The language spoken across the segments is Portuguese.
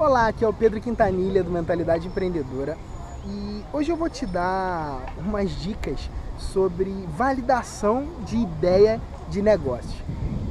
Olá, aqui é o Pedro Quintanilha do Mentalidade Empreendedora e hoje eu vou te dar umas dicas sobre validação de ideia de negócio.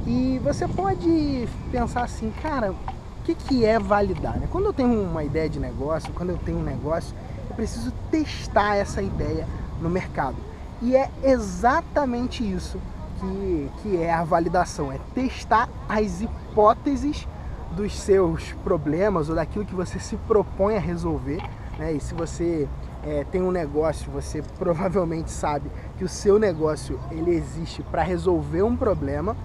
E você pode pensar assim, cara, o que, que é validar? Né? Quando eu tenho uma ideia de negócio, quando eu tenho um negócio, eu preciso testar essa ideia no mercado. E é exatamente isso que, que é a validação, é testar as hipóteses dos seus problemas ou daquilo que você se propõe a resolver. Né? E se você é, tem um negócio, você provavelmente sabe que o seu negócio ele existe para resolver um problema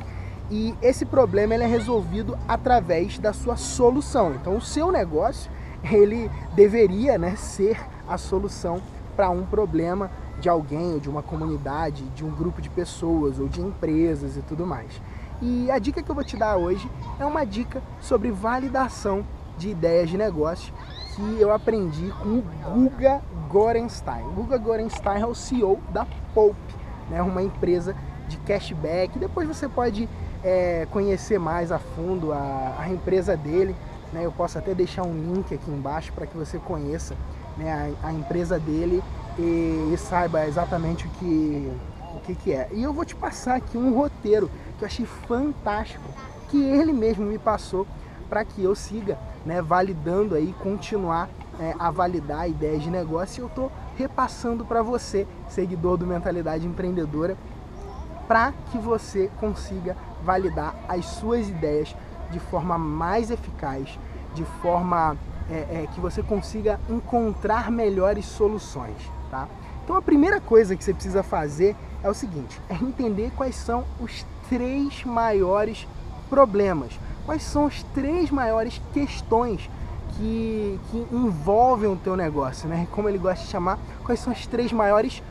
e esse problema ele é resolvido através da sua solução. Então o seu negócio ele deveria né, ser a solução para um problema de alguém ou de uma comunidade, de um grupo de pessoas ou de empresas e tudo mais. E a dica que eu vou te dar hoje é uma dica sobre validação de ideias de negócio que eu aprendi com o Guga Gorenstein. Guga Gorenstein é o CEO da Poup, né, uma empresa de cashback. Depois você pode é, conhecer mais a fundo a, a empresa dele. Né, eu posso até deixar um link aqui embaixo para que você conheça né, a, a, empresa dele e, e saiba exatamente o que, o que, que é. E eu vou te passar aqui um roteiro que eu achei fantástico, que ele mesmo me passou para que eu siga né, validando aí, continuar é, a validar ideias de negócio e eu estou repassando para você, seguidor do Mentalidade Empreendedora, para que você consiga validar as suas ideias de forma mais eficaz, de forma é, é, que você consiga encontrar melhores soluções, tá? Então a primeira coisa que você precisa fazer é o seguinte, é entender quais são os três maiores problemas, quais são as três maiores questões que, que envolvem o teu negócio, né? Como ele gosta de chamar, quais são as três maiores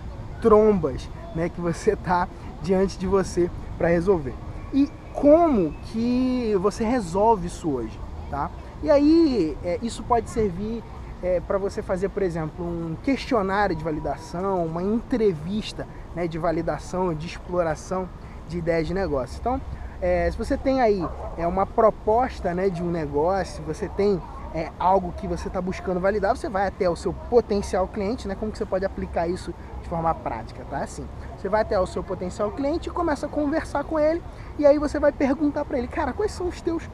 trombas, né? Que você tá diante de você para resolver. E como que você resolve isso hoje, tá? E aí é, isso pode servir é, para você fazer, por exemplo, um questionário de validação, uma entrevista né, de validação, de exploração de ideias de negócio. Então, é, se você tem aí é, uma proposta né, de um negócio, você tem é, algo que você está buscando validar, você vai até o seu potencial cliente, né? Como que você pode aplicar isso de forma prática, tá? Assim, você vai até o seu potencial cliente e começa a conversar com ele, e aí você vai perguntar para ele, cara, quais são os teus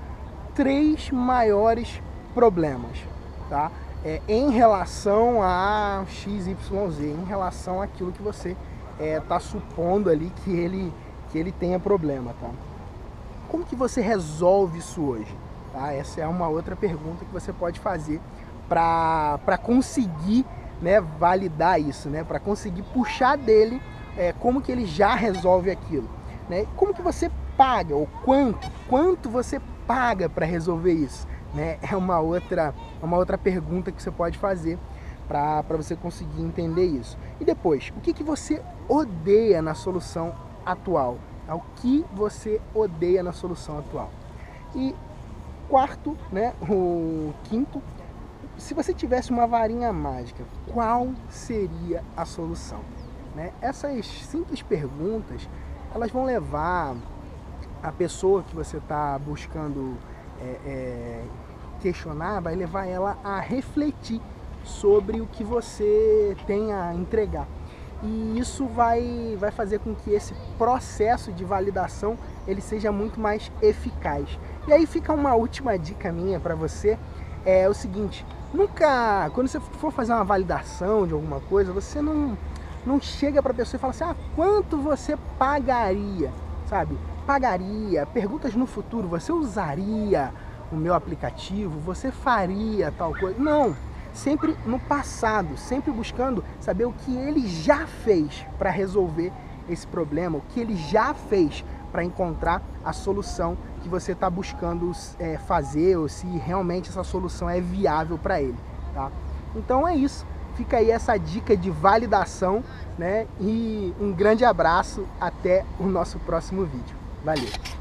três maiores problemas, tá? É, em relação a XYZ, em relação àquilo que você está é, supondo ali que ele que ele tenha problema, tá? Como que você resolve isso hoje? Tá? Essa é uma outra pergunta que você pode fazer para conseguir né, validar isso, né? Para conseguir puxar dele é, como que ele já resolve aquilo. Né? Como que você paga, ou quanto, quanto você paga para resolver isso? Né? É uma outra, uma outra pergunta que você pode fazer para você conseguir entender isso. E depois, o que, que você odeia na solução atual, é que você odeia na solução atual. E quarto, né, o quinto, se você tivesse uma varinha mágica, qual seria a solução? Né? Essas simples perguntas, elas vão levar a pessoa que você está buscando é, é, questionar, vai levar ela a refletir sobre o que você tem a entregar e isso vai, vai fazer com que esse processo de validação ele seja muito mais eficaz. E aí fica uma última dica minha para você, é o seguinte, nunca, quando você for fazer uma validação de alguma coisa, você não, não chega para a pessoa e fala assim, ah, quanto você pagaria, sabe? Pagaria, perguntas no futuro, você usaria o meu aplicativo, você faria tal coisa? Não, sempre no passado, sempre buscando saber o que ele já fez para resolver esse problema, o que ele já fez para encontrar a solução que você está buscando é, fazer ou se realmente essa solução é viável para ele, tá? Então é isso. Fica aí essa dica de validação, né? E um grande abraço até o nosso próximo vídeo. Valeu!